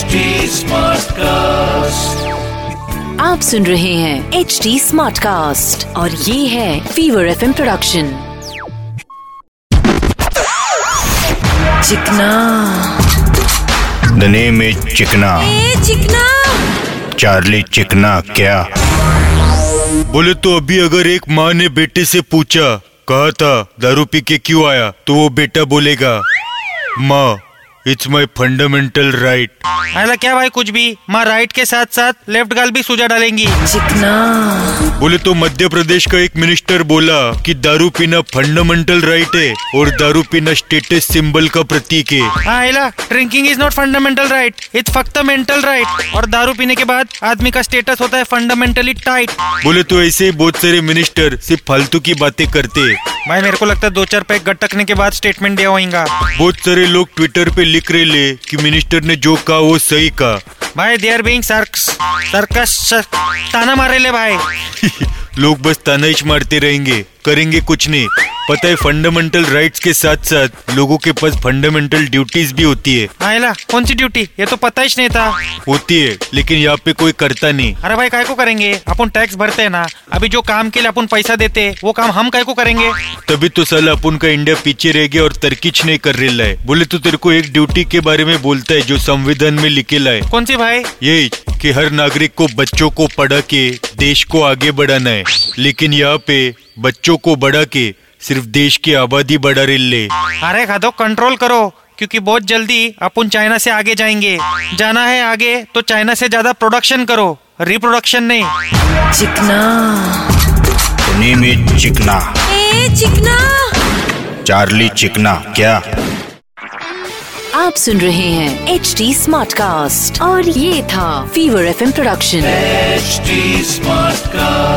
HD Smartcast. आप सुन रहे हैं एच डी स्मार्ट कास्ट और ये है fever F production Chikna. The name is Chikna. ए चिकना। चार्ली चिकना क्या? बोले तो अभी अगर एक माँ ने बेटे से पूछा कहा था दारू पी के क्यों आया? तो वो बेटा बोलेगा माँ इट्स माई फंडामेंटल राइट अरे क्या भाई कुछ भी? माँ राइट के साथ साथ लेफ़्ट गाल भी सूजा डालेंगी। चिकना बोले तो मध्य प्रदेश का एक मिनिस्टर बोला कि दारू पीना फंडामेंटल राइट है और दारू पीना स्टेटस सिंबल का प्रतीक है। हाँ drinking is not fundamental right it's फक्त मेंटल राइट और दारू पीने के बाद आदमी का स्टेटस होता है फंडामेंटली टाइट बोले तो ऐसे ही बहुत सारे मिनिस्टर सिर्फ़ फालतू की बातें करते। हैं भाई मेरे को लगता है दो चार पैक गटकने के बाद स्टेटमेंट दिया होगा बहुत सारे लोग ट्विटर पे लिख रहे ले कि मिनिस्टर ने जो कहा वो सही कहा। भाई they are being circus circus ताना मारे ले भाई। लोग बस ताना ही मारते रहेंगे करेंगे कुछ नहीं। पता है फंडामेंटल राइट्स के साथ साथ लोगों के पास फंडामेंटल ड्यूटीज़ भी होती है। हाँ कौन सी ड्यूटी ये तो पता ही नहीं था। होती है लेकिन यहाँ पे कोई करता नहीं। अरे भाई काय को करेंगे? अपन टैक्स भरते हैं ना अभी जो काम के लिए अपन पैसा देते हैं, वो काम हम काय को करेंगे? तभी तो साला अपन का इंडिया पीछे रह गया और तरकीच नहीं कर रहा है बोले तो तेरे को एक ड्यूटी के बारे में बोलता है जो संविधान में लिखेला है कौन सी भाई? यही कि हर नागरिक को बच्चों को पढ़ा के देश को आगे बढ़ाना है। लेकिन यहाँ पे बच्चों को बढ़ा के सिर्फ़ देश की आबादी बढ़ा रही ले। अरे खादो कंट्रोल करो क्योंकि बहुत जल्दी अपन चाइना से आगे जाएँगे। जाना है आगे तो चाइना से ज़्यादा प्रोडक्शन करो रिप्रोडक्शन नहीं। चिकना। Name is Chikna. ए चिकना। चार्ली चिकना क्या? आप सुन रहे हैं एच डी स्मार्ट कास्ट और ये था fever FM production H smart Smartcast.